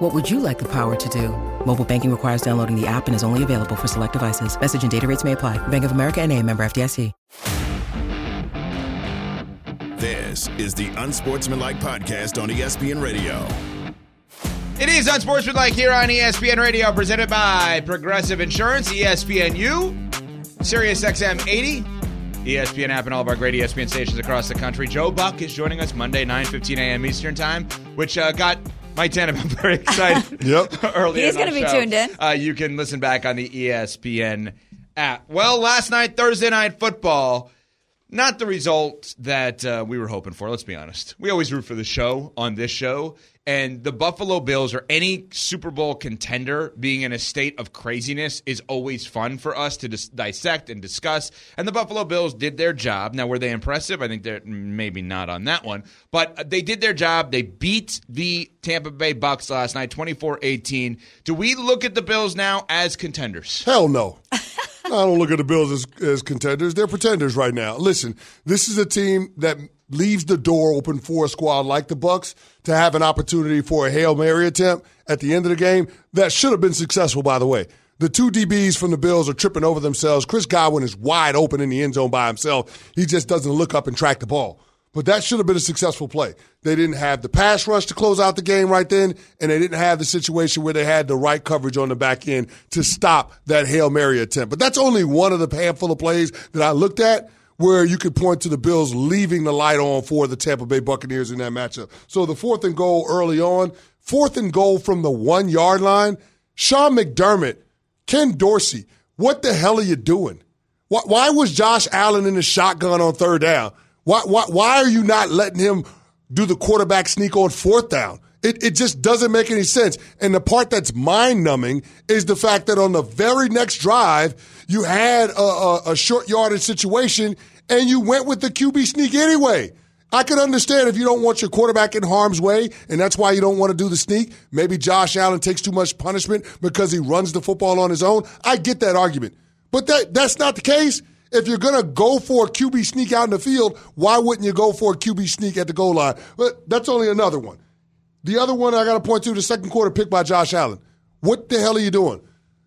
What would you like the power to do? Mobile banking requires downloading the app and is only available for select devices. Message and data rates may apply. Bank of America and a member FDIC. This is the Unsportsmanlike Podcast on ESPN Radio. It is Unsportsmanlike here on ESPN Radio, presented by Progressive Insurance, ESPNU, Sirius XM 80, ESPN app, and all of our great ESPN stations across the country. Joe Buck is joining us Monday, 9 15 a.m. Eastern Time, which uh, got Mike Tannenbaum very excited Yep. earlier. He's going gonna to be tuned in. Uh, you can listen back on the ESPN app. Well, last night, Thursday night football, not the result that uh, we were hoping for. Let's be honest. We always root for the show on this show, and the Buffalo Bills or any Super Bowl contender being in a state of craziness is always fun for us to dis- dissect and discuss. And the Buffalo Bills did their job. Now, were they impressive? I think they're maybe not on that one, but they did their job. They beat the Tampa Bay Bucks last night, 24-18. Do we look at the Bills now as contenders? Hell no. I don't look at the Bills as, as contenders. They're pretenders right now. Listen, this is a team that leaves the door open for a squad like the Bucks to have an opportunity for a Hail Mary attempt at the end of the game that should have been successful, by the way. The two DBs from the Bills are tripping over themselves. Chris Godwin is wide open in the end zone by himself. He just doesn't look up and track the ball. But that should have been a successful play. They didn't have the pass rush to close out the game right then, and they didn't have the situation where they had the right coverage on the back end to stop that Hail Mary attempt. But that's only one of the handful of plays that I looked at where you could point to the Bills leaving the light on for the Tampa Bay Buccaneers in that matchup. So the fourth and goal early on, fourth and goal from the one yard line, Sean McDermott, Ken Dorsey, what the hell are you doing? Why, why was Josh Allen in the shotgun on third down? Why, why, why are you not letting him do the quarterback sneak on fourth down? It, it just doesn't make any sense. And the part that's mind numbing is the fact that on the very next drive, you had a, a, a short yardage situation and you went with the QB sneak anyway. I can understand if you don't want your quarterback in harm's way, and that's why you don't want to do the sneak. Maybe Josh Allen takes too much punishment because he runs the football on his own. I get that argument. But that, that's not the case. If you're going to go for a QB sneak out in the field, why wouldn't you go for a QB sneak at the goal line? But that's only another one. The other one I got to point to the second quarter pick by Josh Allen. What the hell are you doing?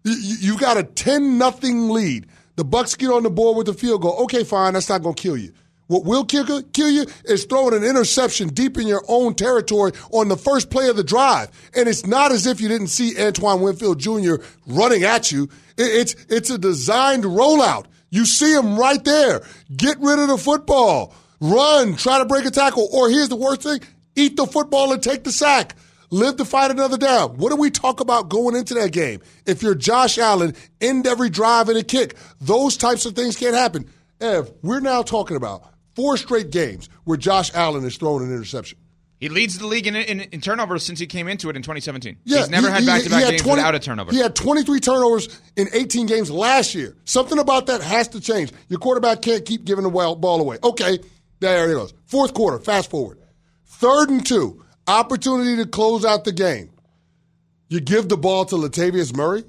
You, got a 10 nothing lead. The Bucks get on the board with the field goal. Okay, fine, that's not going to kill you. What will kill, kill you is throwing an interception deep in your own territory on the first play of the drive. And it's not as if you didn't see Antoine Winfield Jr. running at you. It's, it's a designed rollout. You see him right there. Get rid of the football. Run, try to break a tackle. Or here's the worst thing eat the football and take the sack. Live to fight another down. What do we talk about going into that game? If you're Josh Allen, end every drive and a kick. Those types of things can't happen. Ev, we're now talking about four straight games where Josh Allen is throwing an interception. He leads the league in, in, in turnovers since he came into it in 2017. Yeah, He's never he- had back to back games 20 without a turnover. He had 23 turnovers in 18 games last year. Something about that has to change. Your quarterback can't keep giving the ball away. Okay, there it goes. Fourth quarter, fast forward. Third and two, opportunity to close out the game. You give the ball to Latavius Murray.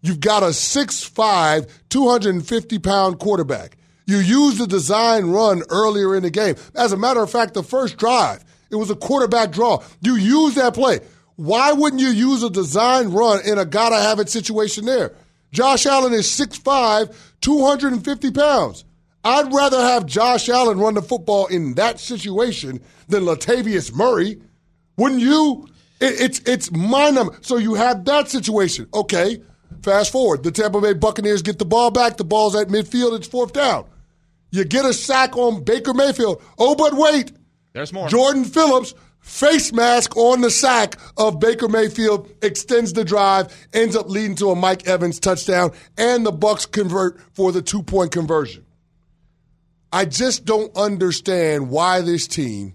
You've got a 6'5, 250 pound quarterback. You use the design run earlier in the game. As a matter of fact, the first drive, it was a quarterback draw. You use that play. Why wouldn't you use a design run in a gotta have it situation there? Josh Allen is 6'5, 250 pounds. I'd rather have Josh Allen run the football in that situation than Latavius Murray. Wouldn't you? It, it's it's mind numbing. So you have that situation. Okay, fast forward. The Tampa Bay Buccaneers get the ball back. The ball's at midfield. It's fourth down. You get a sack on Baker Mayfield. Oh, but wait. There's more. Jordan Phillips, face mask on the sack of Baker Mayfield, extends the drive, ends up leading to a Mike Evans touchdown, and the Bucks convert for the two point conversion. I just don't understand why this team,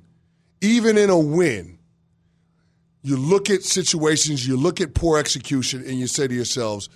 even in a win, you look at situations, you look at poor execution, and you say to yourselves,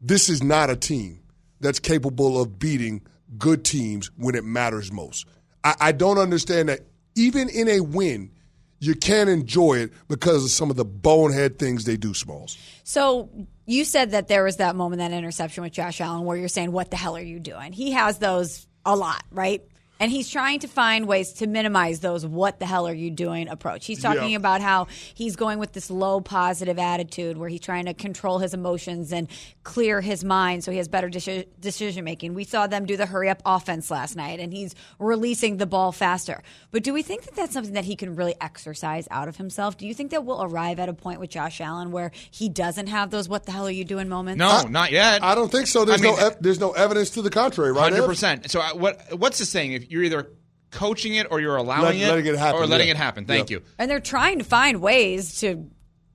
this is not a team that's capable of beating good teams when it matters most. I, I don't understand that even in a win, you can't enjoy it because of some of the bonehead things they do, Smalls. So you said that there was that moment, that interception with Josh Allen, where you're saying, "What the hell are you doing?" He has those a lot, right? And he's trying to find ways to minimize those what the hell are you doing approach. He's talking Yeah. about how he's going with this low positive attitude where he's trying to control his emotions and clear his mind so he has better deci- decision making. We saw them do the hurry up offense last night and he's releasing the ball faster. But do we think that that's something that he can really exercise out of himself? Do you think that we'll arrive at a point with Josh Allen where he doesn't have those what the hell are you doing moments? No, not yet. I don't think so. There's I mean- no ev- there's no evidence to the contrary, right? Hundred Ev? percent. So I- what? What's the saying? If you're either coaching it or you're allowing Let- letting it happen, or letting yeah. it happen. Thank Yeah. you. And they're trying to find ways to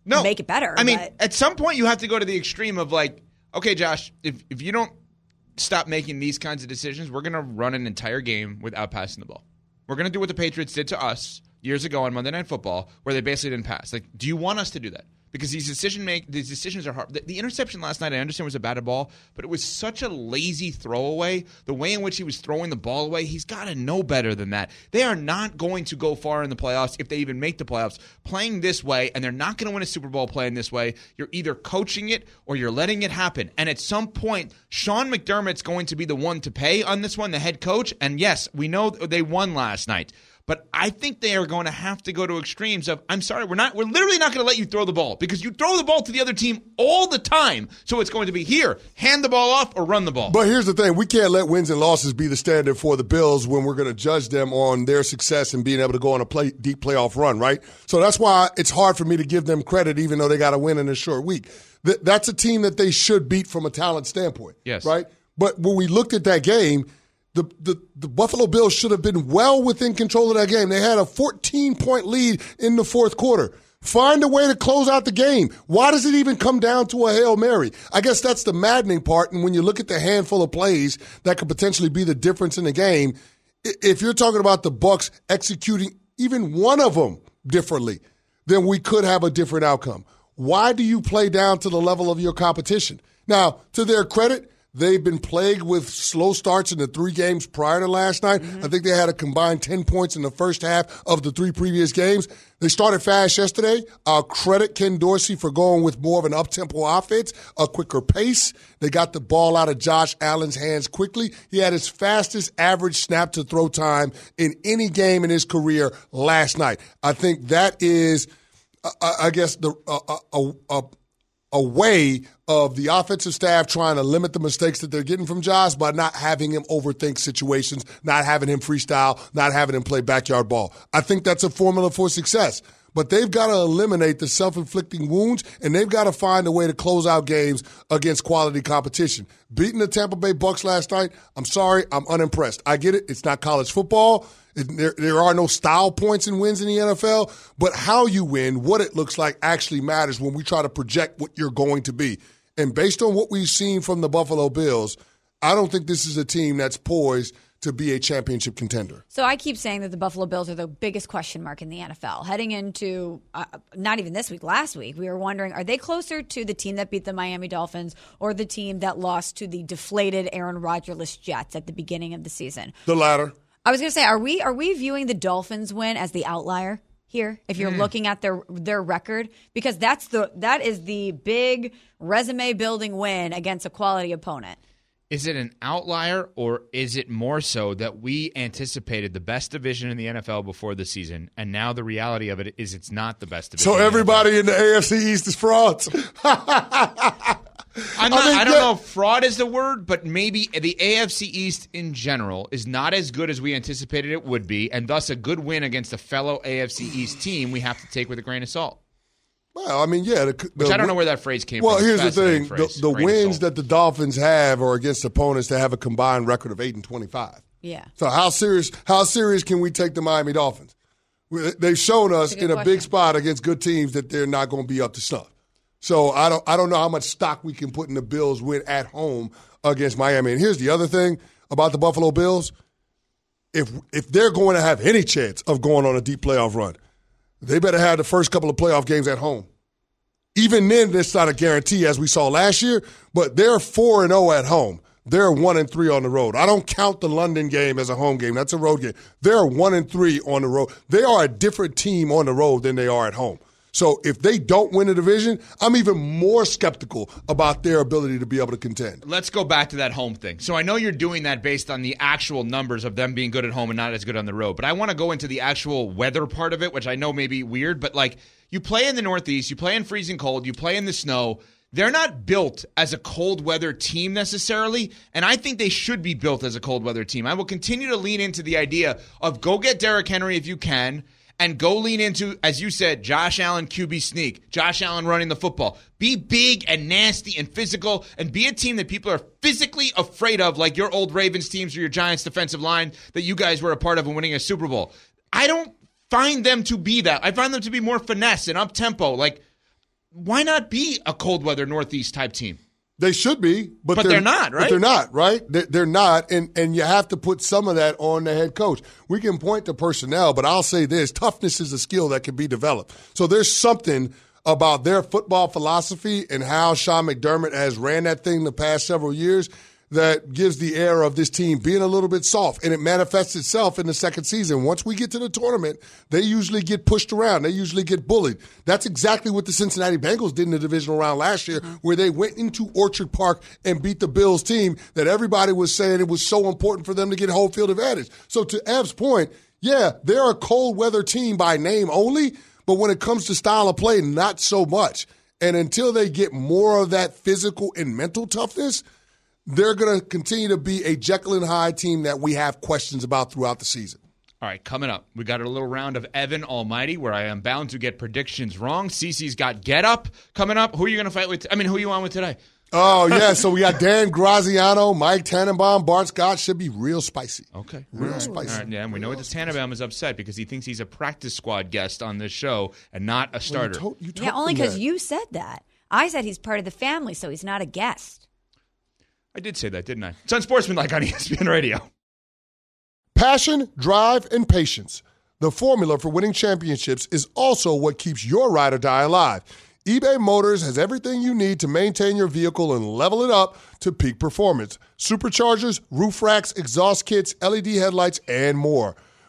No, make it better. I mean, but- at some point you have to go to the extreme of like, okay, Josh, if if you don't stop making these kinds of decisions, we're gonna run an entire game without passing the ball. We're gonna do what the Patriots did to us years ago on Monday Night Football, where they basically didn't pass. Like, do you want us to do that? Because these decision make these decisions are hard. The, the interception last night, I understand was a batted ball, but it was such a lazy throwaway. The way in which he was throwing the ball away, he's got to know better than that. They are not going to go far in the playoffs if they even make the playoffs playing this way, and they're not going to win a Super Bowl playing this way. You're either coaching it or you're letting it happen. And at some point, Sean McDermott's going to be the one to pay on this one, the head coach. And yes, we know they won last night. But I think they are going to have to go to extremes of I'm sorry, we're not we're literally not going to let you throw the ball because you throw the ball to the other team all the time. So it's going to be here, hand the ball off or run the ball. But here's the thing: we can't let wins and losses be the standard for the Bills when we're going to judge them on their success and being able to go on a play, deep playoff run, right? So that's why it's hard for me to give them credit, even though they got to win in a short week. Th- that's a team that they should beat from a talent standpoint, Yes. right? But when we looked at that game, the, the, the Buffalo Bills should have been well within control of that game. They had a 14 point lead in the fourth quarter. Find a way to close out the game. Why does it even come down to a Hail Mary? I guess that's the maddening part. And when you look at the handful of plays that could potentially be the difference in the game, if you're talking about the Bucks executing even one of them differently, then we could have a different outcome. Why do you play down to the level of your competition? Now, to their credit, they've been plagued with slow starts in the three games prior to last night. Mm-hmm. I think they had a combined 10 points in the first half of the three previous games. They started fast yesterday. I'll credit Ken Dorsey for going with more of an up-tempo offense, a quicker pace. They got the ball out of Josh Allen's hands quickly. He had his fastest average snap to throw time in any game in his career last night. I think that is – I, I guess the a, a, a, a way of the offensive staff trying to limit the mistakes that they're getting from Josh by not having him overthink situations, not having him freestyle, not having him play backyard ball. I think that's a formula for success. But they've got to eliminate the self inflicting wounds and they've got to find a way to close out games against quality competition. Beating the Tampa Bay Bucks last night, I'm sorry, I'm unimpressed. I get it, it's not college football. There, there are no style points and wins in the NFL, but how you win, what it looks like, actually matters when we try to project what you're going to be. And based on what we've seen from the Buffalo Bills, I don't think this is a team that's poised to be a championship contender. So I keep saying that the Buffalo Bills are the biggest question mark in the NFL. Heading into uh, not even this week, last week, we were wondering are they closer to the team that beat the Miami Dolphins or the team that lost to the deflated Aaron Rodgers Jets at the beginning of the season? The latter. I was going to say, are we are we viewing the Dolphins win as the outlier here? If you're hmm. looking at their their record, because that's the that is the big resume building win against a quality opponent. Is it an outlier or is it more so that we anticipated the best division in the NFL before the season, and now the reality of it is it's not the best division? So in the NFL? everybody in the AFC East is frauds. I'm not, I mean, I, don't yeah. know if fraud is the word, but maybe the AFC East in general is not as good as we anticipated it would be, and thus a good win against a fellow AFC East team we have to take with a grain of salt. well, I mean, yeah. The, Which I don't know where that phrase came Well, from. Well, here's the thing: phrase, the, the wins that the Dolphins have are against opponents that have a combined record of eight and twenty-five. Yeah. So how serious? How serious can we take the Miami Dolphins? They've shown us a in good a big spot against good teams that they're not going to be up to snuff. So I don't I don't know how much stock we can put in the Bills win at home against Miami. And here's the other thing about the Buffalo Bills: if if they're going to have any chance of going on a deep playoff run, they better have the first couple of playoff games at home. Even then, it's not a guarantee, as we saw last year. But they're four and zero at home. they're one and three on the road. I don't count the London game as a home game. That's a road game. They're one and three on the road. They are a different team on the road than they are at home. So if they don't win a division, I'm even more skeptical about their ability to be able to contend. Let's go back to that home thing. So I know you're doing that based on the actual numbers of them being good at home and not as good on the road, but I want to go into the actual weather part of it, which I know may be weird, but like you play in the Northeast, you play in freezing cold, you play in the snow. They're not built as a cold weather team necessarily, and I think they should be built as a cold weather team. I will continue to lean into the idea of go get Derrick Henry if you can and go lean into, as you said, Josh Allen QB sneak, Josh Allen running the football. Be big and nasty and physical and be a team that people are physically afraid of, like your old Ravens teams or your Giants defensive line that you guys were a part of in winning a Super Bowl. I don't find them to be that. I find them to be more finesse and up tempo. Like, why not be a cold weather Northeast type team? They should be, but, But they're, they're not, right? But they're not, right? They're, they're not, and and you have to put some of that on the head coach. We can point to personnel, but I'll say this: toughness is a skill that can be developed. So there's something about their football philosophy and how Sean McDermott has ran that thing the past several years that gives the air of this team being a little bit soft, and it manifests itself in the second season. Once we get to the tournament, they usually get pushed around. They usually get bullied. That's exactly what the Cincinnati Bengals did in the divisional round last year, mm-hmm. where they went into Orchard Park and beat the Bills team that everybody was saying it was so important for them to get a home field advantage. So to Ev's point, yeah, they're a cold weather team by name only, but when it comes to style of play, not so much. And until they get more of that physical and mental toughness, they're going to continue to be a Jekyll and Hyde team that we have questions about throughout the season. All right, coming up, we got a little round of Evan Almighty where I am bound to get predictions wrong. Cece's got Get Up coming up. Who are you going to fight with? I mean, who are you on with today? Oh, yeah. So we got Dan Graziano, Mike Tannenbaum, Bart Scott. Should be real spicy. Okay. Real spicy. All right, yeah, and we know that Tannenbaum is upset because he thinks he's a practice squad guest on this show and not a starter. You told- you Yeah, only because you said that. I said he's part of the family, so he's not a guest. I did say that, didn't I? It's unsportsmanlike on ESPN Radio. Passion, drive, and patience. The formula for winning championships is also what keeps your ride or die alive. eBay Motors has everything you need to maintain your vehicle and level it up to peak performance. Superchargers, roof racks, exhaust kits, LED headlights, and more.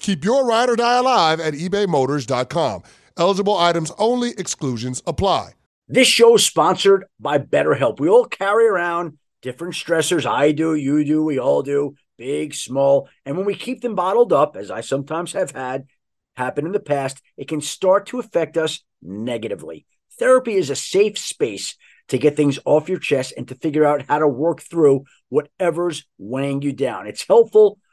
Keep your ride or die alive at ebaymotors.com. Eligible items only, exclusions apply. This show is sponsored by BetterHelp. We all carry around different stressors. I do, you do, we all do, big, small. And when we keep them bottled up, as I sometimes have had happen in the past, it can start to affect us negatively. Therapy is a safe space to get things off your chest and to figure out how to work through whatever's weighing you down. It's helpful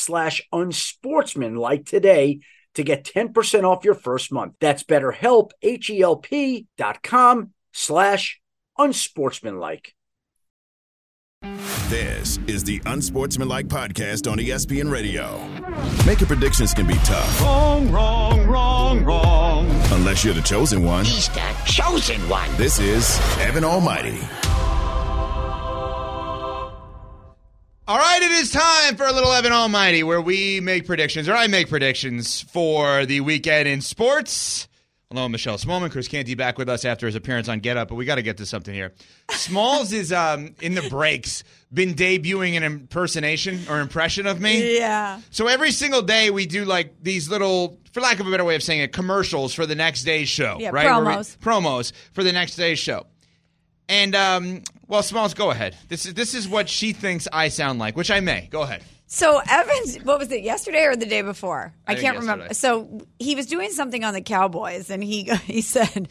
slash unsportsmanlike today to get 10% off your first month. That's betterhelp, H-E-L-P dot com slash unsportsmanlike. This is the Unsportsmanlike Podcast on ESPN Radio. Making predictions can be tough. Wrong, wrong, wrong, wrong. Unless you're the chosen one. He's the chosen one. This is Evan Almighty. Is time for a little Evan Almighty where we make predictions, or I make predictions for the weekend in sports. Hello, Michelle Smallman. Chris Canty back with us after his appearance on Get Up, but we got to get to something here. Smalls is um, in the breaks been debuting an impersonation or impression of me. Yeah. So every single day we do like these little, for lack of a better way of saying it, commercials for the next day's show. Yeah, right? Where we- promos. promos for the next day's show. And um, well, Smalls, go ahead. This is this is what she thinks I sound like, which I may. Go ahead. So Evans, what was it? Yesterday or the day before? I, think can't remember. yesterday. So he was doing something on the Cowboys, and he he said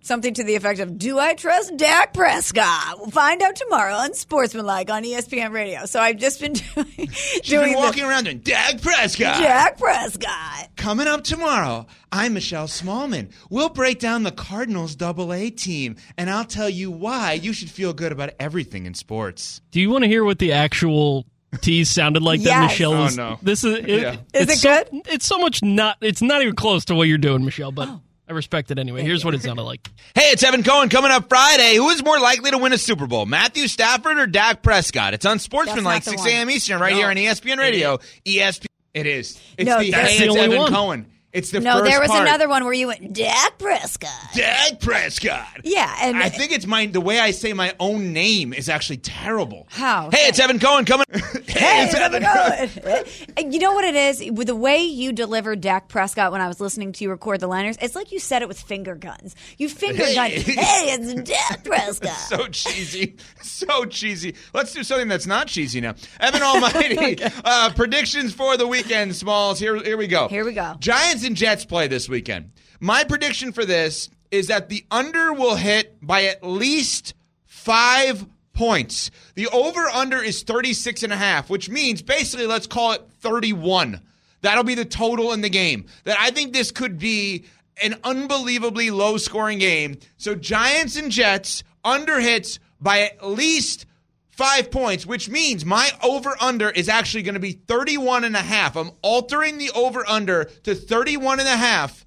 something to the effect of, "Do I trust Dak Prescott? We'll find out tomorrow on Sportsmanlike on ESPN Radio." So I've just been doing She's doing been the walking around doing Dak Prescott. Dak Prescott. Coming up tomorrow, I'm Michelle Smallman. We'll break down the Cardinals double A team, and I'll tell you why you should feel good about everything in sports. Do you want to hear what the actual tease sounded like that Yes. Michelle Oh, was? no. This is it, Yeah. Is it's it so- good? It's so much not. It's not even close to what you're doing, Michelle. But oh. I respect it anyway. Here's what it sounded like. Hey, it's Evan Cohen coming up Friday. Who is more likely to win a Super Bowl, Matthew Stafford or Dak Prescott? It's on Sportsmanlike, That's not 6 a.m. Eastern, right here on ESPN Radio. ESPN. It is. It's No, the, that's hey, the it's only Evan one. Cohen. It's the No, there was part. another one where you went Dak Prescott. Dak Prescott. Yeah, and I think it's my the way I say my own name is actually terrible. How? Hey, it's Evan Cohen coming. hey, Hey, it's Evan going? you know what it is? With the way you delivered Dak Prescott when I was listening to you record the liners, it's like you said it with finger guns. You finger Hey. gunned, hey, it's Dak Prescott. so cheesy, so cheesy. Let's do something that's not cheesy now. Evan Almighty, uh, predictions for the weekend, Smalls. Here, here we go. Here we go. Giants and Jets play this weekend. My prediction for this is that the under will hit by at least five points. The over under is 36 and a half, which means basically let's call it 31. That'll be the total in the game. That I think this could be an unbelievably low scoring game. So Giants and Jets under hits by at least five points, which means my over under is actually going to be 31 and a half. I'm altering the over under to 31 and a half,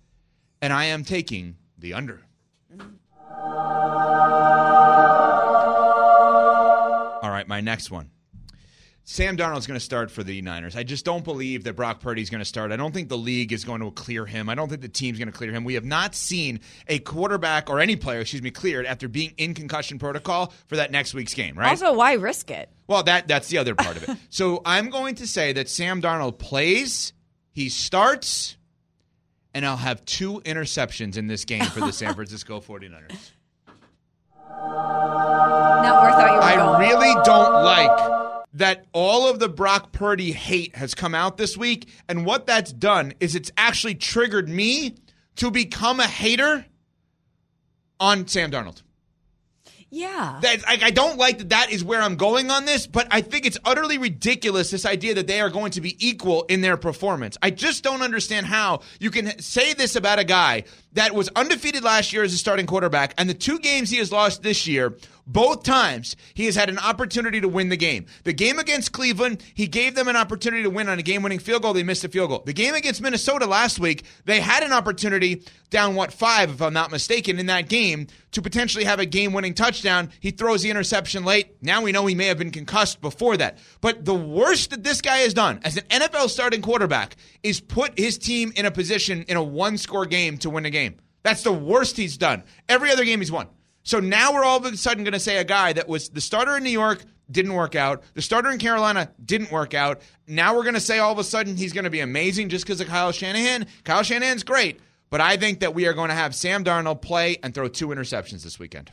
and I am taking the under. Mm-hmm. All right, my next one. Sam Darnold's going to start for the Niners. I just don't believe that Brock Purdy's going to start. I don't think the league is going to clear him. I don't think the team's going to clear him. We have not seen a quarterback or any player, excuse me, cleared after being in concussion protocol for that next week's game, right? Also, why risk it? Well, that that's the other part of it. So I'm going to say that Sam Darnold plays, he starts, and I'll have two interceptions in this game for the San Francisco 49ers. Not where I thought you were I going. really don't like that all of the Brock Purdy hate has come out this week, and what that's done is it's actually triggered me to become a hater on Sam Darnold. yeah. That I, I don't like that that is where I'm going on this, but I think it's utterly ridiculous this idea that they are going to be equal in their performance. I just don't understand how you can say this about a guy that was undefeated last year as a starting quarterback, and the two games he has lost this year, both times he has had an opportunity to win the game. The game against Cleveland, he gave them an opportunity to win on a game-winning field goal. They missed a field goal. The game against Minnesota last week, they had an opportunity down what five, if I'm not mistaken, in that game to potentially have a game-winning touchdown. He throws the interception late. Now we know he may have been concussed before that. But the worst that this guy has done as an NFL starting quarterback is put his team in a position in a one-score game to win a game. That's the worst he's done. Every other game he's won. So now we're all of a sudden going to say a guy that was the starter in New York didn't work out. The starter in Carolina didn't work out. Now we're going to say all of a sudden he's going to be amazing just because of Kyle Shanahan. Kyle Shanahan's great, but I think that we are going to have Sam Darnold play and throw two interceptions this weekend.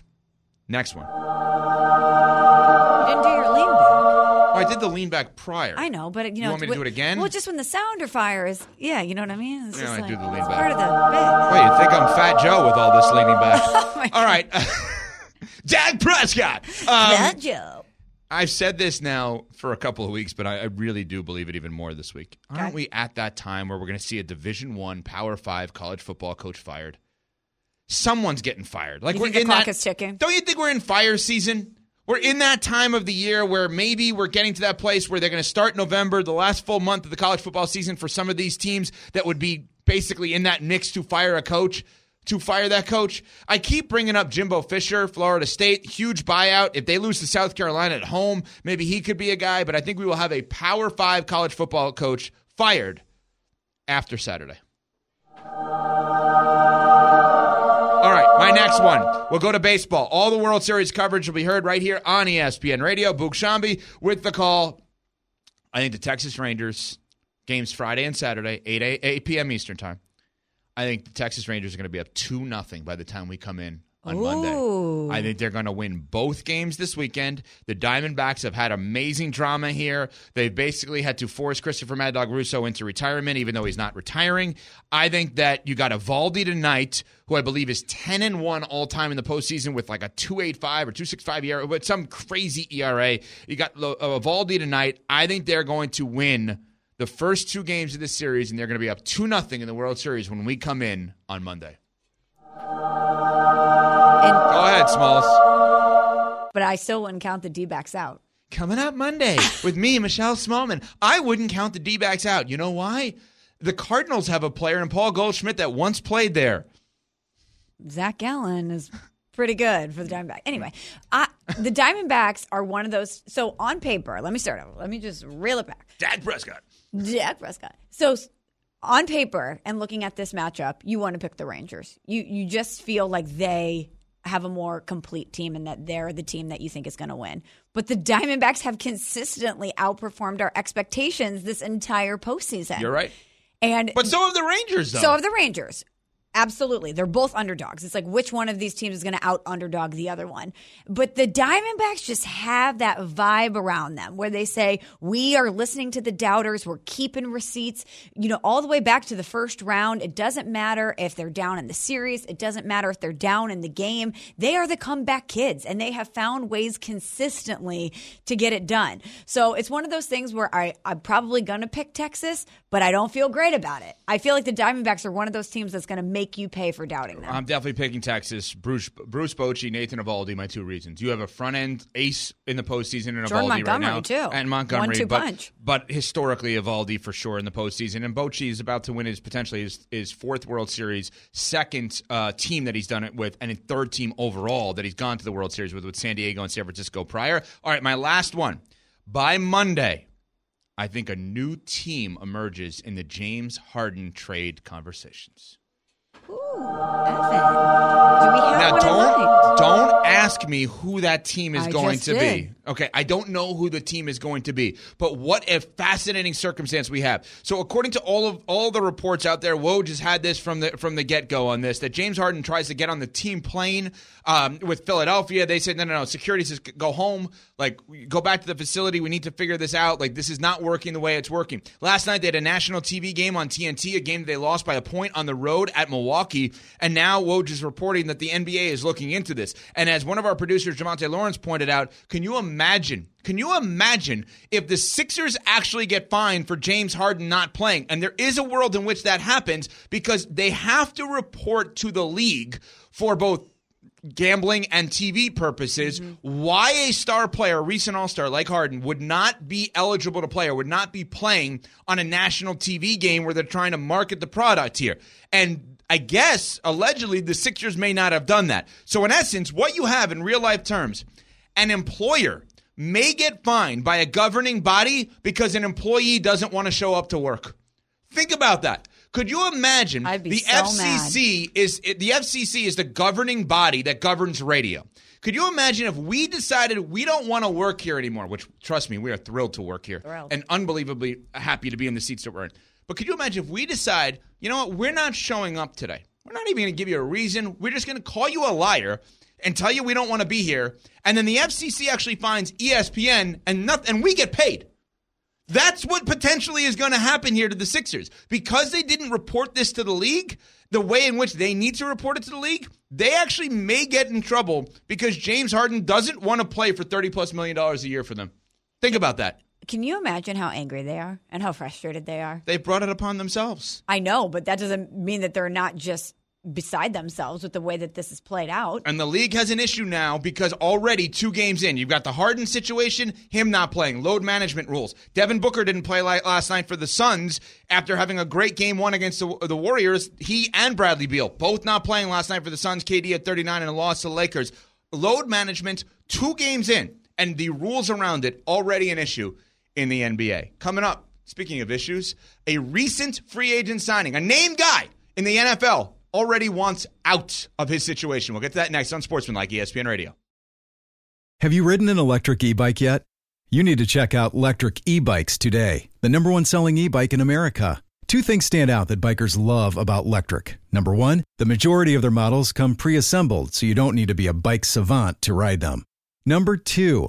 Next one. Oh, I did the lean back prior. I know, but you know, want me to do it again? Well, just when the sounder fire is, yeah, you know what I mean. It's Yeah, just I like, do the lean back. part of the bit. Wait, you think I'm Fat Joe with all this leaning back? Oh all right. Dak Prescott. Um, That Joe. I've said this now for a couple of weeks, but I, I really do believe it even more this week. Aren't Okay. we at that time where we're going to see a Division One Power Five college football coach fired? Someone's getting fired. Like You we're in that, is ticking? Don't you think we're in fire season? We're in that time of the year where maybe we're getting to that place where they're going to start November, the last full month of the college football season for some of these teams that would be basically in that mix to fire a coach. To fire that coach, I keep bringing up Jimbo Fisher, Florida State, huge buyout. If they lose to South Carolina at home, maybe he could be a guy. But I think we will have a Power Five college football coach fired after Saturday. Next one. We'll go to baseball. All the World Series coverage will be heard right here on ESPN Radio. Boog Sciambi with the call. I think the Texas Rangers games Friday and Saturday, 8, 8 p.m. Eastern time. I think the Texas Rangers are going to be up 2 nothing by the time we come in on Ooh. Monday. I think they're going to win both games this weekend. The Diamondbacks have had amazing drama here. They've basically had to force Christopher Mad Dog Russo into retirement, even though he's not retiring. I think that you got Eovaldi tonight, who I believe is 10 and 1 all time in the postseason with like a 285 or 265 ERA, but some crazy ERA. You got uh, Eovaldi tonight. I think they're going to win the first two games of this series, and they're going to be up 2 nothing in the World Series when we come in on Monday. And, Go ahead, Smalls. but I still wouldn't count the D backs out. Coming up Monday with me, Michelle Smallman. I wouldn't count the D backs out. You know why? The Cardinals have a player in Paul Goldschmidt that once played there. Zach Gallen is pretty good for the Diamondbacks. Anyway, I, the Diamondbacks are one of those. So on paper, let me start over. Let me just reel it back. Dak Prescott. Dak Prescott. So on paper and looking at this matchup, you want to pick the Rangers. You you just feel like they have a more complete team and that they're the team that you think is going to win. But the Diamondbacks have consistently outperformed our expectations this entire postseason. You're right. And But so have the Rangers, though. so have the Rangers. Absolutely. They're both underdogs. It's like which one of these teams is going to out underdog the other one. But the Diamondbacks just have that vibe around them where they say, we are listening to the doubters. We're keeping receipts, you know, all the way back to the first round. It doesn't matter if they're down in the series. It doesn't matter if they're down in the game. They are the comeback kids and they have found ways consistently to get it done. So it's one of those things where I, I'm probably going to pick Texas, but I don't feel great about it. I feel like the Diamondbacks are one of those teams that's going to make you pay for doubting them. I'm definitely picking Texas. Bruce Bruce Bochy, Nathan Eovaldi, my two reasons. You have a front end ace in the postseason in Jordan Eovaldi right Montgomery, now, too. and Montgomery, One-two but punch. but historically Eovaldi for sure in the postseason, and Bochy is about to win his potentially his, his fourth World Series, second uh, team that he's done it with, and a third team overall that he's gone to the World Series with with San Diego and San Francisco prior. All right, my last one by Monday. I think a new team emerges in the James Harden trade conversations. Ooh, Evan. Do we have Now don't don't ask me who that team is I going to be. Okay, I don't know who the team is going to be, but what a fascinating circumstance we have. So according to all of all the reports out there, Woj has had this from the from the get go on this that James Harden tries to get on the team plane um, with Philadelphia. They said no, no, no. Security says go home, like go back to the facility. We need to figure this out. Like this is not working the way it's working. Last night they had a national TV game on TNT, a game that they lost by a point on the road at Milwaukee, and now Woj is reporting that the NBA is looking into this. And as one of our producers, Jamonte Lawrence, pointed out, can you imagine? Can you imagine if the Sixers actually get fined for James Harden not playing? And there is a world in which that happens because they have to report to the league for both gambling and TV purposes mm-hmm. why a star player, a recent All Star like Harden, would not be eligible to play or would not be playing on a national TV game where they're trying to market the product here. And I guess allegedly the Sixers may not have done that. So in essence, what you have in real life terms, an employer may get fined by a governing body because an employee doesn't want to show up to work. Think about that. Could you imagine the so FCC is the FCC is the governing body that governs radio. Could you imagine if we decided we don't want to work here anymore? Which, trust me, we are thrilled to work here Thrilled. and unbelievably happy to be in the seats that we're in. But could you imagine if we decide, you know what, we're not showing up today. We're not even going to give you a reason. We're just going to call you a liar and tell you we don't want to be here. And then the FCC actually finds ESPN and nothing, and we get paid. That's what potentially is going to happen here to the Sixers. Because they didn't report this to the league the way in which they need to report it to the league, they actually may get in trouble because James Harden doesn't want to play for 30 plus million dollars a year for them. Think about that. Can you imagine how angry they are and how frustrated they are? They brought it upon themselves. I know, but that doesn't mean that they're not just beside themselves with the way that this is played out. And the league has an issue now because already two games in, you've got the Harden situation, him not playing, load management rules. Devin Booker didn't play last night for the Suns after having a great game one against the, the Warriors. He and Bradley Beal both not playing last night for the Suns. KD at 39 and a loss to the Lakers. Load management, two games in, and the rules around it already an issue in the NBA. Coming up, speaking of issues, a recent free agent signing, a named guy in the NFL already wants out of his situation. We'll get to that next on Sportsman like ESPN Radio. Have you ridden an electric e bike yet? You need to check out Lectric E Bikes today, the number one selling e bike in America. Two things stand out that bikers love about Lectric. Number one, the majority of their models come pre assembled, so you don't need to be a bike savant to ride them. Number two,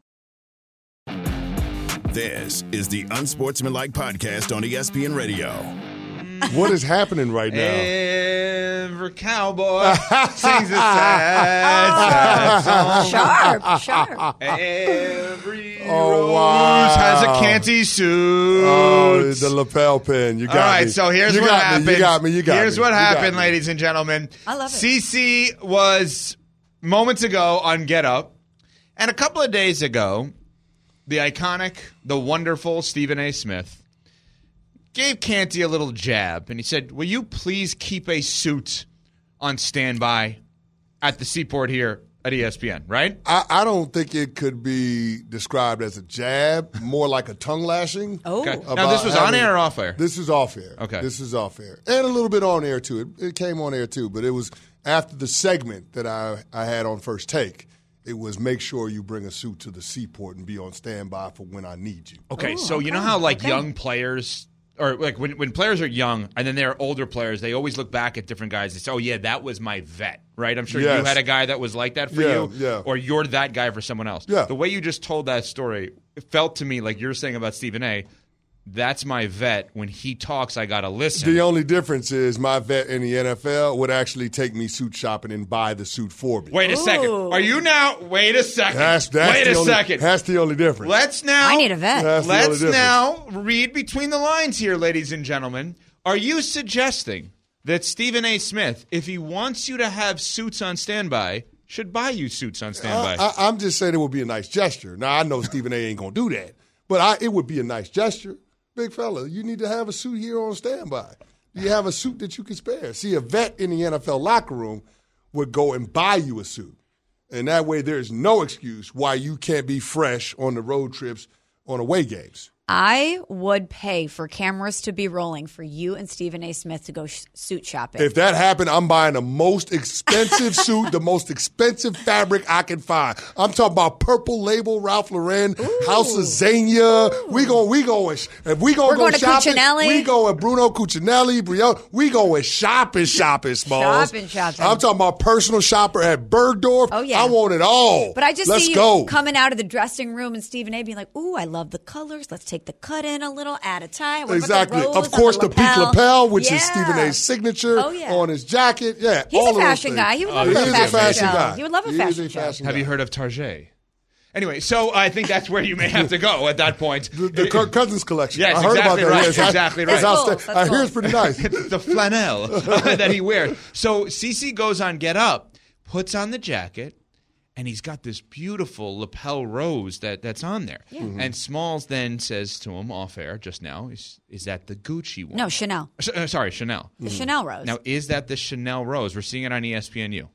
This is the Unsportsmanlike Podcast on ESPN Radio. What is happening right now? Every cowboy sings a sad, sad song. Sharp, sharp. Every Oh, rose wow. has a canty oh, suit. Oh, the lapel pin. You got me. All right, me. so here's you what got happened. Me, you got me. You got me. Here's me. what You got happened, me. ladies and gentlemen. I love it. CC was moments ago on Get Up, and a couple of days ago, the iconic, the wonderful Stephen A. Smith gave Canty a little jab, and he said, "Will you please keep a suit on standby at the seaport here at ESPN?" Right? I, I don't think it could be described as a jab, more like a tongue lashing. Oh. Okay. Now, this was on having- air or off air? This is off air. Okay. This is off air. And a little bit on air too. It, it came on air too, but it was after the segment that I, I had on first take. It was make sure you bring a suit to the seaport and be on standby for when I need you. Okay, Ooh, so oh, you know how like okay. young players or like when, when players are young and then they're older players, they always look back at different guys and say, "Oh yeah, that was my vet." Right? I'm sure you had a guy that was like that for Yeah, you, yeah. or you're that guy for someone else. Yeah. The way you just told that story, it felt to me like you're saying about Stephen A. That's my vet. When he talks, I gotta listen. The only difference is my vet in the NFL would actually take me suit shopping and buy the suit for me. wait a second. Are you now? Wait a second. That's, that's wait the a only, second. That's the only difference. Let's now. I need a vet. That's Let's only now read between the lines here, ladies and gentlemen. Are you suggesting that Stephen A. Smith, if he wants you to have suits on standby, should buy you suits on standby? I, I, I'm just saying it would be a nice gesture. Now I know Stephen A. ain't gonna do that, but I, it would be a nice gesture. Big fella, you need to have a suit here on standby. Do you have a suit that you can spare. See, a vet in the NFL locker room would go and buy you a suit, and that way there's no excuse why you can't be fresh on the road trips on away games. I would pay for cameras to be rolling for you and Stephen A. Smith to go sh- suit shopping. If that happened, I'm buying the most expensive suit, the most expensive fabric I can find. I'm talking about purple label Ralph Lauren, House of Zegna. We go, we going, if we We're go going to shopping, Cucinelli. we going Bruno Cucinelli, Brielle. We going shopping, shopping, Smalls. Shopping, shopping. I'm talking about personal shopper at Bergdorf. Oh, yeah. I want it all. But I just Let's see you go. coming out of the dressing room and Stephen A. being like, "Ooh, I love the colors. Let's take the cut in a little, add a tie." What Exactly. The Of course, the, peak lapel, which is Stephen A's signature Oh, yeah. on his jacket. Yeah, He's all a fashion guy. He would uh, love He a is fashion a fashion show. guy. He would love a He is fashion show. Have you heard of Target? Anyway, so I think that's where you may have to go at that point. The, the Kirk Cousins collection. Yes, I heard exactly about that. right, Yes, I- exactly it's right. outsta- That's cool. I That's hear it's pretty nice. it's the flannel uh, that he wears. So CC goes on Get Up, puts on the jacket, and he's got this beautiful lapel rose that, that's on there. Mm-hmm. And Smalls then says to him off air just now, is, is that the Gucci one? No, Chanel. S- uh, sorry, Chanel. The Chanel rose. Now, is that the Chanel rose? We're seeing it on ESPNU.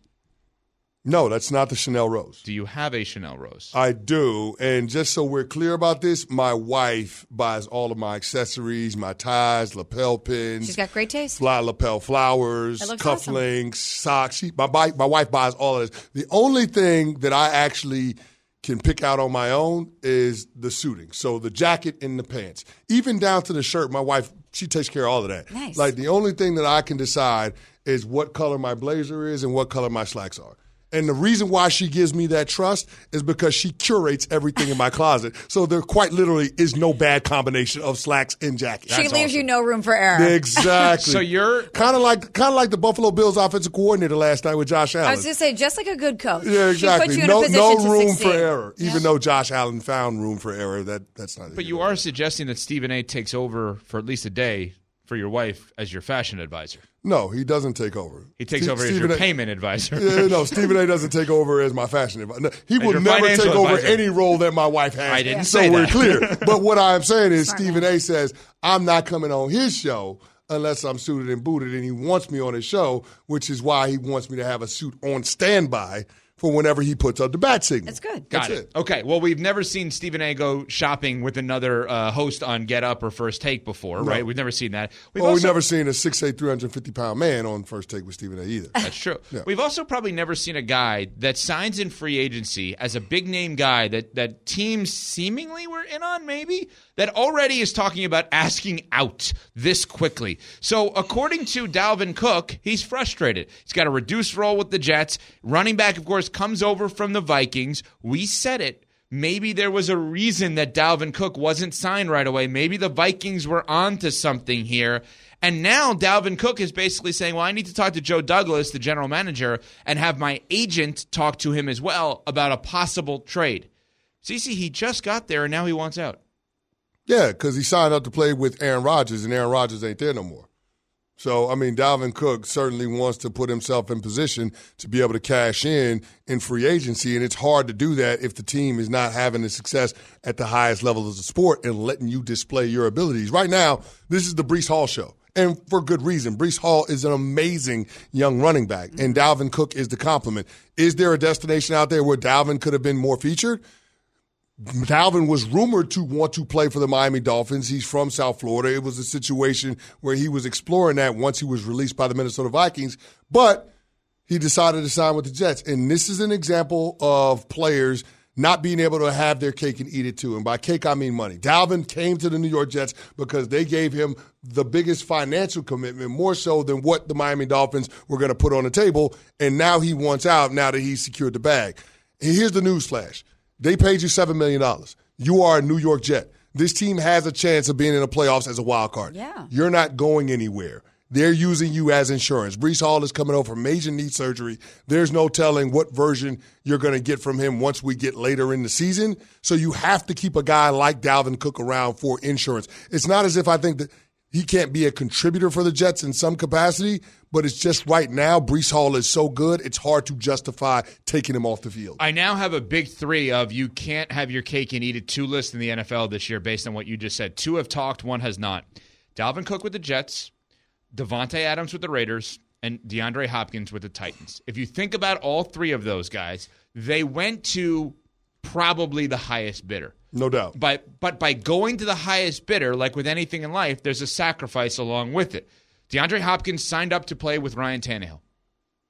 No, that's not the Chanel rose. Do you have a Chanel rose? I do. And just so we're clear about this, my wife buys all of my accessories, my ties, lapel pins. She's got great taste. fly lapel flowers, That looks awesome. cufflinks, socks. She, my, my wife buys all of this. The only thing that I actually can pick out on my own is the suiting. So the jacket and the pants, even down to the shirt. My wife, she takes care of all of that. Nice. Like the only thing that I can decide is what color my blazer is and what color my slacks are. And the reason why she gives me that trust is because she curates everything in my closet. So there quite literally is no bad combination of slacks and jackets. she leaves you no room for error. Exactly. So you're kind of like kind of like the Buffalo Bills offensive coordinator last night with Josh Allen. I was going to say, just like a good coach. yeah, exactly. She puts you in no, a position no room succeed. for error. Even though Josh Allen found room for error, that that's not. It. But you are suggesting that Stephen A. takes over for at least a day for your wife as your fashion advisor. No, he doesn't take over. He takes Ste- over as your A- payment advisor. Yeah, no, Stephen A. doesn't take over as my fashion advisor. No, He As will never financial take over any role that my wife has. I didn't so say we're that. clear. But what I'm saying is, Smart Stephen. A. says I'm not coming on his show unless I'm suited and booted, and he wants me on his show, which is why he wants me to have a suit on standby for whenever he puts up the bat signal. That's good. Got That's it. it. Okay. Well, we've never seen Stephen A. go shopping with another uh, host on Get Up or First Take before, right? We've never seen that. We've Well, we've never seen a 6'8", 350 pound man on first take with Stephen A. either. That's true. We've also probably never seen a guy that signs in free agency as a big name guy that that teams seemingly were in on, maybe that already is talking about asking out this quickly. So, according to Dalvin Cook, he's frustrated. He's got a reduced role with the Jets. Running back, of course, comes over from the Vikings. We said it. Maybe there was a reason that Dalvin Cook wasn't signed right away. Maybe the Vikings were onto something here. And now Dalvin Cook is basically saying, well, I need to talk to Joe Douglas, the general manager, and have my agent talk to him as well about a possible trade. CC, he just got there and now he wants out. Yeah, because he signed up to play with Aaron Rodgers, and Aaron Rodgers ain't there no more. So, I mean, Dalvin Cook certainly wants to put himself in position to be able to cash in in free agency, and it's hard to do that if the team is not having the success at the highest level of the sport and letting you display your abilities. Right now, this is the Breece Hall show. And for good reason. Breece Hall is an amazing young running back, and mm-hmm. Dalvin Cook is the complement. Is there a destination out there where Dalvin could have been more featured? Dalvin was rumored to want to play for the Miami Dolphins. He's from South Florida. It was a situation where he was exploring that once he was released by the Minnesota Vikings, but he decided to sign with the Jets. And this is an example of players not being able to have their cake and eat it too. And by cake, I mean money. Dalvin came to the New York Jets because they gave him the biggest financial commitment, more so than what the Miami Dolphins were going to put on the table. And now he wants out now that he's secured the bag. And here's the news flash. They paid you $7 million. You are a New York Jet. This team has a chance of being in the playoffs as a wild card. Yeah. You're not going anywhere. They're using you as insurance. Breece Hall is coming over from major knee surgery. There's no telling what version you're going to get from him once we get later in the season. So you have to keep a guy like Dalvin Cook around for insurance. It's not as if I think that he can't be a contributor for the Jets in some capacity, but it's just right now, Breece Hall is so good, it's hard to justify taking him off the field. I now have a big three of you can't have your cake and eat it two lists in the NFL this year based on what you just said. Two have talked, one has not. Dalvin Cook with the Jets, Davante Adams with the Raiders, and DeAndre Hopkins with the Titans. If you think about all three of those guys, they went to probably the highest bidder. No doubt. By, but by going to the highest bidder, like with anything in life, there's a sacrifice along with it. DeAndre Hopkins signed up to play with Ryan Tannehill.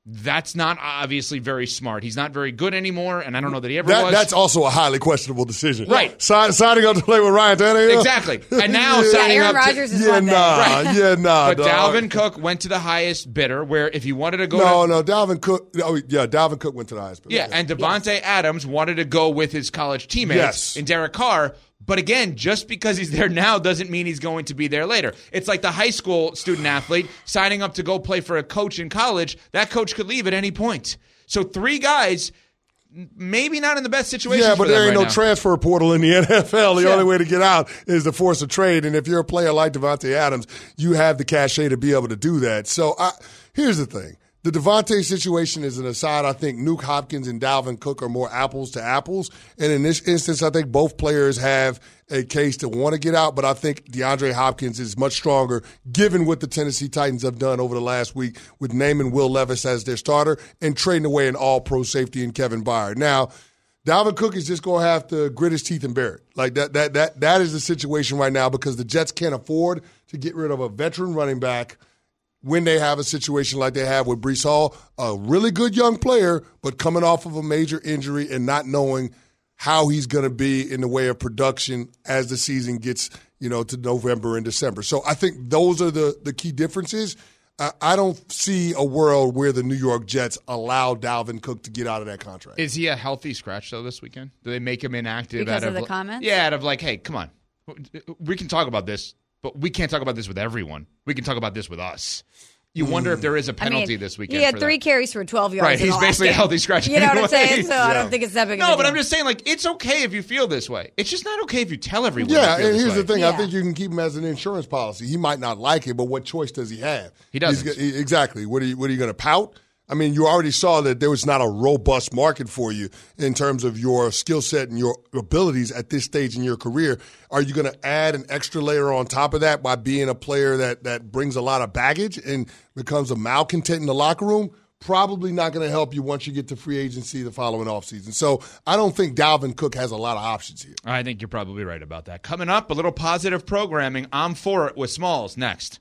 That's not obviously very smart. He's not very good anymore, and I don't know that he ever That, was. that's also a highly questionable decision. Right. Sign, signing up to play with Ryan Tannehill? Exactly. And now yeah, signing Aaron up to- Rodgers is yeah, one nah, Right. yeah, nah. But dog. Dalvin Cook went to the highest bidder, where if he wanted to go No, to no, Dalvin Cook. Oh, yeah, Dalvin Cook went to the highest. bidder. Yeah, and Davante Adams wanted to go with his college teammates Yes. in Derek Carr. But again, just because he's there now doesn't mean he's going to be there later. It's like the high school student athlete signing up to go play for a coach in college. That coach could leave at any point. So three guys, maybe not in the best situation. Yeah, but there ain't right no now. transfer portal in the NFL. The Yeah. only way to get out is to force a trade. And if you're a player like Davante Adams, you have the cachet to be able to do that. So I, here's the thing. The Davante situation is an aside. I think Nuke Hopkins and Dalvin Cook are more apples to apples. And in this instance, I think both players have a case to want to get out, but I think DeAndre Hopkins is much stronger given what the Tennessee Titans have done over the last week with naming Will Levis as their starter and trading away an all pro safety in Kevin Byard. Now, Dalvin Cook is just going to have to grit his teeth and bear it. Like that, that, that, that is the situation right now because the Jets can't afford to get rid of a veteran running back when they have a situation like they have with Breece Hall, a really good young player, but coming off of a major injury and not knowing how he's going to be in the way of production as the season gets, you know, to November and December. So I think those are the the key differences. I, I don't see a world where the New York Jets allow Dalvin Cook to get out of that contract. Is he a healthy scratch though this weekend? Do they make him inactive Because out of the like- comments? Yeah, out of like, hey, come on, we can talk about this, but we can't talk about this with everyone. We can talk about this with us. You wonder if mm. there is a penalty mean, this weekend. He had for three that. carries for 12 yards. Right, he's basically a healthy scratch. You know what I'm saying? So I don't think it's that big of a No, but deal. I'm just saying, like, it's okay if you feel this way. It's just not okay if you tell everyone. you Yeah, feel and this here's way. the thing. I think you can keep him as an insurance policy. He might not like it, but what choice does he have? He doesn't. He's exactly. What are you? What are you going to pout? I mean, you already saw that there was not a robust market for you in terms of your skill set and your abilities at this stage in your career. Are you going to add an extra layer on top of that by being a player that that brings a lot of baggage and becomes a malcontent in the locker room? Probably not going to help you once you get to free agency the following offseason. So I don't think Dalvin Cook has a lot of options here. I think you're probably right about that. Coming up, a little positive programming. I'm for it with Smalls next.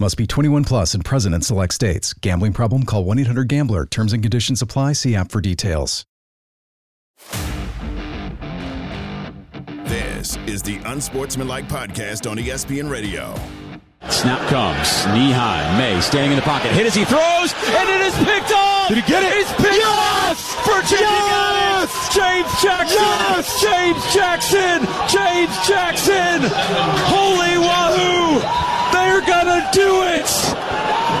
Must be 21 plus and present in select states. Gambling problem? Call 1 800 Gambler. Terms and conditions apply. See app for details. This is the Unsportsmanlike Podcast on ESPN Radio. Snap comes, knee high. Maye standing in the pocket. Hit as he throws, and it is picked off. Did he get it? It's picked off. Virginia got it. James Jackson. James Jackson. James Jackson. Holy wahoo! They're gonna do it.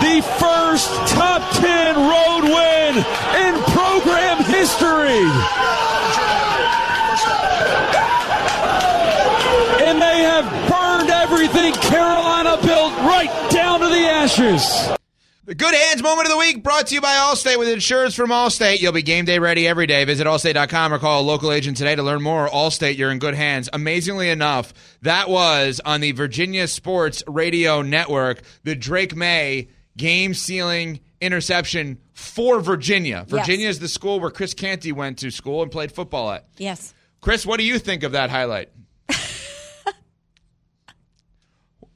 The first top ten road win in program history. and they have burned everything Carolina built right down to the ashes. The Good Hands Moment of the Week brought to you by Allstate with insurance from Allstate. You'll be game day ready every day. Visit allstate.com or call a local agent today to learn more. Allstate, you're in good hands. Amazingly enough, that was on the Virginia Sports Radio Network, the Drake Maye game sealing interception for Virginia. Virginia is the school where Chris Canty went to school and played football at. Yes. Chris, what do you think of that highlight?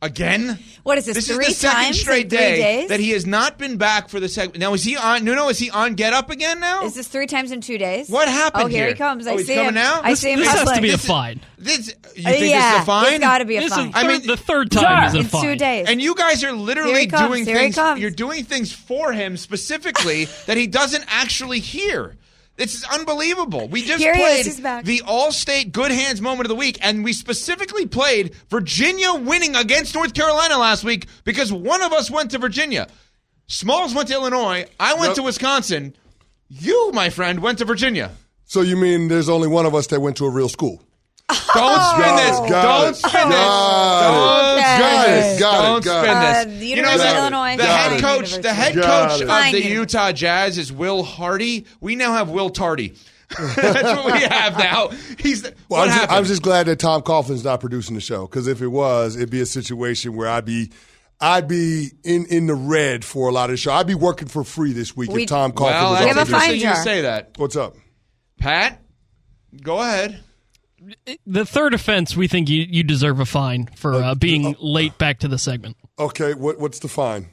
Again? What is this, This three is the second times straight day days? that he has not been back for the segment. Now is he on? No, no. Is he on Get Up again now? Is this three times in two days? What happened Oh, here, here? he comes. I Oh, he's see coming him. now? I This- see him This has to be a fine. This, you think this yeah, is a fine? It's got to be a This is fine. I mean, the third time is a in fine. two days. And you guys are Here literally he comes, doing here he things. comes. You're doing things for him specifically that he doesn't actually hear. It's unbelievable. We just Here he is. played the Allstate Good Hands moment of the week, and we specifically played Virginia winning against North Carolina last week because one of us went to Virginia. Smalls went to Illinois. I went Yep. to Wisconsin. You, my friend, went to Virginia. So you mean there's only one of us that went to a real school? Don't spin this. got Don't it, spin this. Don't spin this. it, got it, Don't spin this. Uh, you know, University the, of Illinois, the fine head coach, the head. Got coach it. of Fine the university. Utah Jazz is Will Hardy. We now have Will Tardy. That's what we have now. He's Well, what I'm just, happened? I'm just glad that Tom Coughlin's not producing the show because if it was, it'd be a situation where I'd be, I'd be in, in the red for a lot of the show. I'd be working for free this week We- if Tom Coughlin well, was that's We have a on fine interesting you jar. say that. What's up? Pat, go ahead. The third offense, we think you, you deserve a fine for uh, uh being uh, late back to the segment. Okay, what, what's the fine?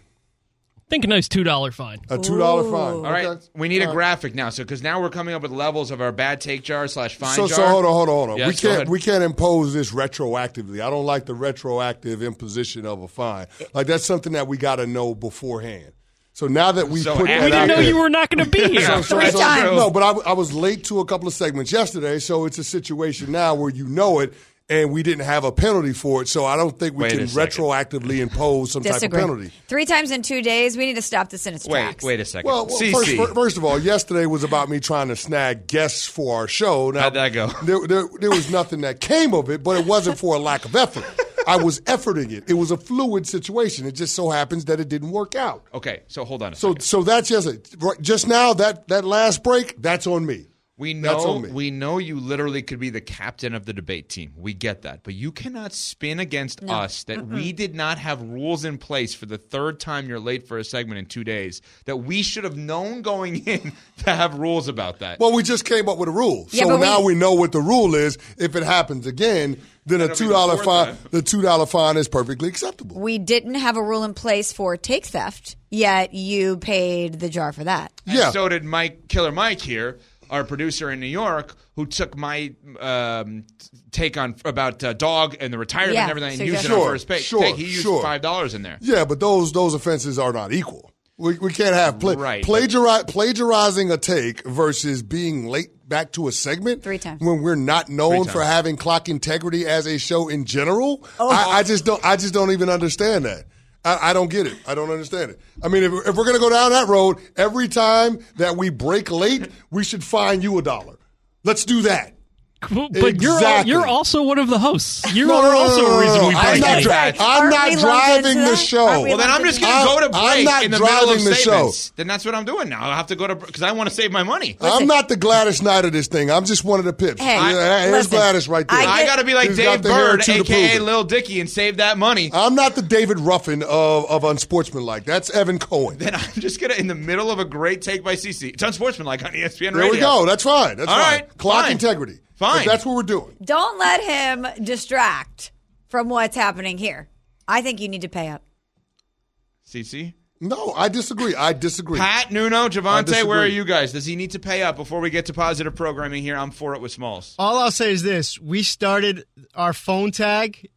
Think a nice two dollar fine. A two dollar fine. All right, Okay. we need a All right. graphic now, so because now we're coming up with levels of our bad take jar slash fine So, jar. so hold on, hold on, hold on. Yes, we go can't ahead. we can't impose this retroactively. I don't like the retroactive imposition of a fine. Eh. Like that's something that we got to know beforehand. So now that we So put after- that We didn't out know there- you were not going to be here. So- so- Three so- times. No, but I, I was late to a couple of segments yesterday, so it's a situation now where you know it, and we didn't have a penalty for it. So I don't think we Wait can retroactively impose some Disagree. type of penalty. Three times in two days. We need to stop this in its Wait, tracks. wait a second. Well, well CC. first, first of all, yesterday was about me trying to snag guests for our show. Now, How'd that go? There, there, there was nothing that came of it, but it wasn't for a lack of effort. I was efforting it. It was a fluid situation. It just so happens that it didn't work out. okay, so hold on a So, second. so that's just it. Right- Just now, that that last break, that's on me. We know we know you literally could be the captain of the debate team. We get that. But you cannot spin against us that we did not have rules in place for the third time you're late for a segment in 2 days that we should have known going in to have rules about that. Well, we just came up with a rule. Yeah, so but we- now we, know what the rule is. If it happens again, then a It'll be two dollar fine. time. The two dollar fine is perfectly acceptable. We didn't have a rule in place for take theft, yet you paid the jar for that. And Yeah. so did Mike Killer Mike here, our producer in New York, who took my um, take on about uh, dog and the retirement Yeah, and everything and used you it on first page. sure, Take- he used sure. five dollars in there. Yeah, but those those offenses are not equal. We, we can't have pla- Right. plagiari- plagiarizing a take versus being late back to a segment Three times. when we're not known for having clock integrity as a show in general. Oh. I, I just don't. I just don't even understand that. I, I don't get it. I don't understand it. I mean, if, if we're going to go down that road, every time that we break late, we should fine you a dollar. Let's do that. But you're you're also one of the hosts. You No, are no, no, also no, a no, reason no, we no. break I'm not, dri- I'm not driving the show. We Well, then I'm just going to go to I'm not in the middle of driving the show. Then that's what I'm doing now. I'll have to go to because I want to save my money. I'm not the Gladys Knight of this thing. I'm just one of the pips. Hey, Yeah, Here's listen, Gladys right there. I I get- got to be like He's got Dave the hair Burd, to the aka prove it. Lil Dicky, and save that money. I'm not the David Ruffin of, of Unsportsmanlike. That's Evan Cohen. then I'm just gonna in the middle of a great take by CC. It's unsportsmanlike on ESPN There Radio. we go. That's fine. That's All fine. right, Clock integrity. Fine. If that's what we're doing. Don't let him distract from what's happening here. I think you need to pay up. CC, No, I disagree. I disagree. Pat, Nuno, Javante, where are you guys? Does he need to pay up before we get to positive programming here? I'm for it with Smalls. All I'll say is this: we started our phone tag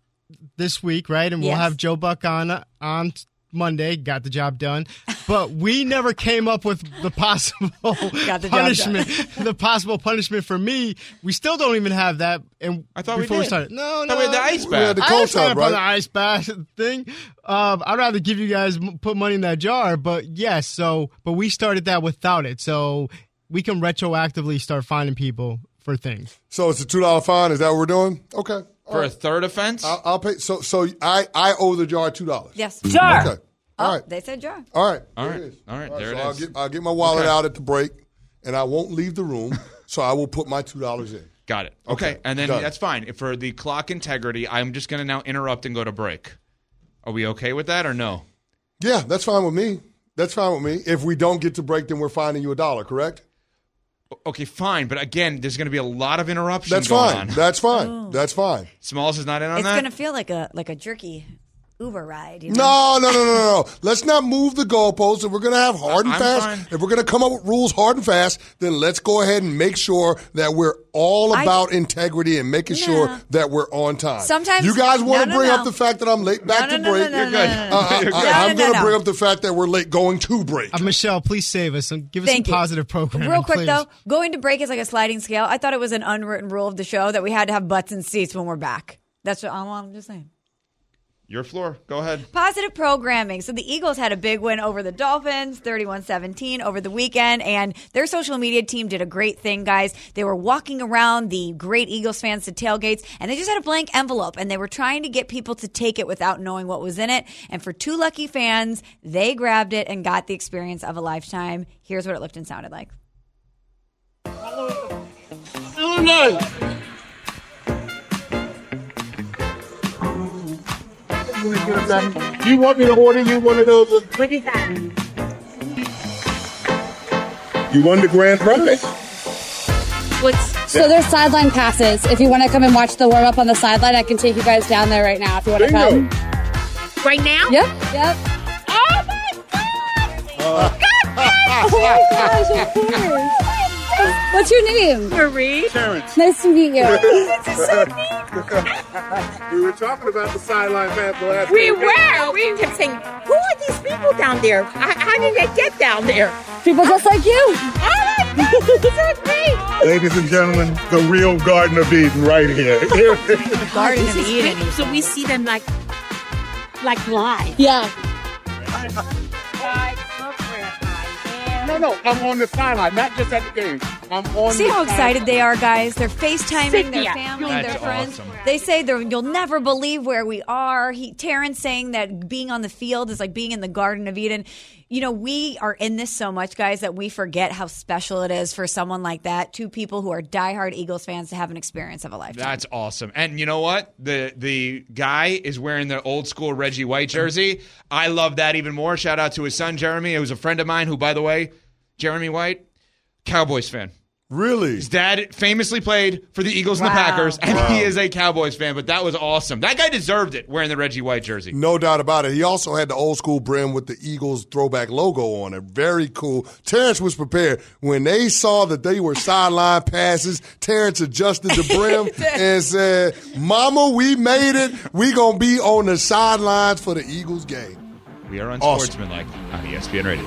this week, right? And we'll Yes. have Joe Buck on on Monday. Got the job done, but we never came up with the possible Got the punishment. the possible punishment for me. We still don't even have that. And I thought we before did. started, no, I no, thought we had the ice bath. We had bath. the I cold ain't signed tub, up on the ice bath thing. Um, I'd rather give you guys put money in that jar, but yes. So, but we started that without it, so we can retroactively start finding people for things. So it's a two dollar fine. Is that what we're doing? Okay. For a third offense? I'll, I'll pay. So so I I owe the jar two dollars. Yes. Okay. All Oh. They said jar. All right. All There right. it is. All right, there so it I'll is. get I'll get my wallet Okay. out at the break, and I won't leave the room. so I will put my two dollars in. Got it. Okay. Okay, And then done. that's fine. For the clock integrity, I'm just going to now interrupt and go to break. Are we okay with that or no? Yeah, that's fine with me. That's fine with me. If we don't get to break, then we're finding you a dollar. Correct? Okay, fine. But again, there's going to be a lot of interruptions That's going fine. on. That's fine. Oh. That's fine. Smalls is not in on It's that? going to feel like a like a jerky Uber ride. You know? No, no, no, no, no, no. Let's not move the goalposts. If we're going to have hard and I'm fast, fine. if we're going to come up with rules hard and fast, then let's go ahead and make sure that we're all I- about integrity and making No. sure that we're on time. Sometimes- you guys want to no, bring no. up the fact that I'm late back No, to no, no, break. no, no, You're good. no, no, no. Uh, I, You're good. No, am no, going to no. bring up the fact that we're late going to break. Uh, Michelle, please save us and give us Thank some you. positive programming. Real quick please. though, going to break is like a sliding scale. I thought it was an unwritten rule of the show that we had to have butts and seats when we're back. That's what I'm, I'm just saying. Your floor. Go ahead. Positive programming. So the Eagles had a big win over the Dolphins, 31-17 over the weekend, and their social media team did a great thing, guys. They were walking around the great Eagles fans to tailgates, and they just had a blank envelope, and they were trying to get people to take it without knowing what was in it. And for two lucky fans, they grabbed it and got the experience of a lifetime. Here's what it looked and sounded like. You want me to order you one of those? What is that? You won the grand prize. What's so there's sideline passes. If you want to come and watch the warm up on the sideline, I can take you guys down there right now if you want to come. Right now? Yep. Yep. Oh my god! Oh my gosh, of course. What's your name? Marie. Terrence. Nice to meet you. We were talking about the sideline pass the last We week. were. We kept saying, "Who are these people down there? How, how did they get down there?" People just like you. Oh These are great. Ladies and gentlemen, the real Garden of Eden right here. Garden of Eden. So we see them like, like live. Yeah. no, no, I'm on the sideline, not just at the game. I'm on See how excited they are, guys? They're FaceTiming their Cynthia, family, That's their friends. awesome. They say they're, you'll never believe where we are. He, Terrence saying that being on the field is like being in the Garden of Eden. You know, we are in this so much, guys, that we forget how special it is for someone like that, two people who are diehard Eagles fans to have an experience of a lifetime. That's awesome. And you know what? The the guy is wearing the old school Reggie White jersey. I love that even more. Shout out to his son Jeremy. It was a friend of mine who, by the way, Jeremy White, Cowboys fan. Really? His dad famously played for the Eagles and the Packers, and Wow. he is a Cowboys fan. But that was awesome. That guy deserved it wearing the Reggie White jersey. No doubt about it. He also had the old school brim with the Eagles throwback logo on it. Very cool. Terrence was prepared. When they saw that they were sideline passes, Terrence adjusted the brim and said, Mama, we made it. We going to be on the sidelines for the Eagles game. We are on Awesome. unsportsmanlike on ESPN Radio.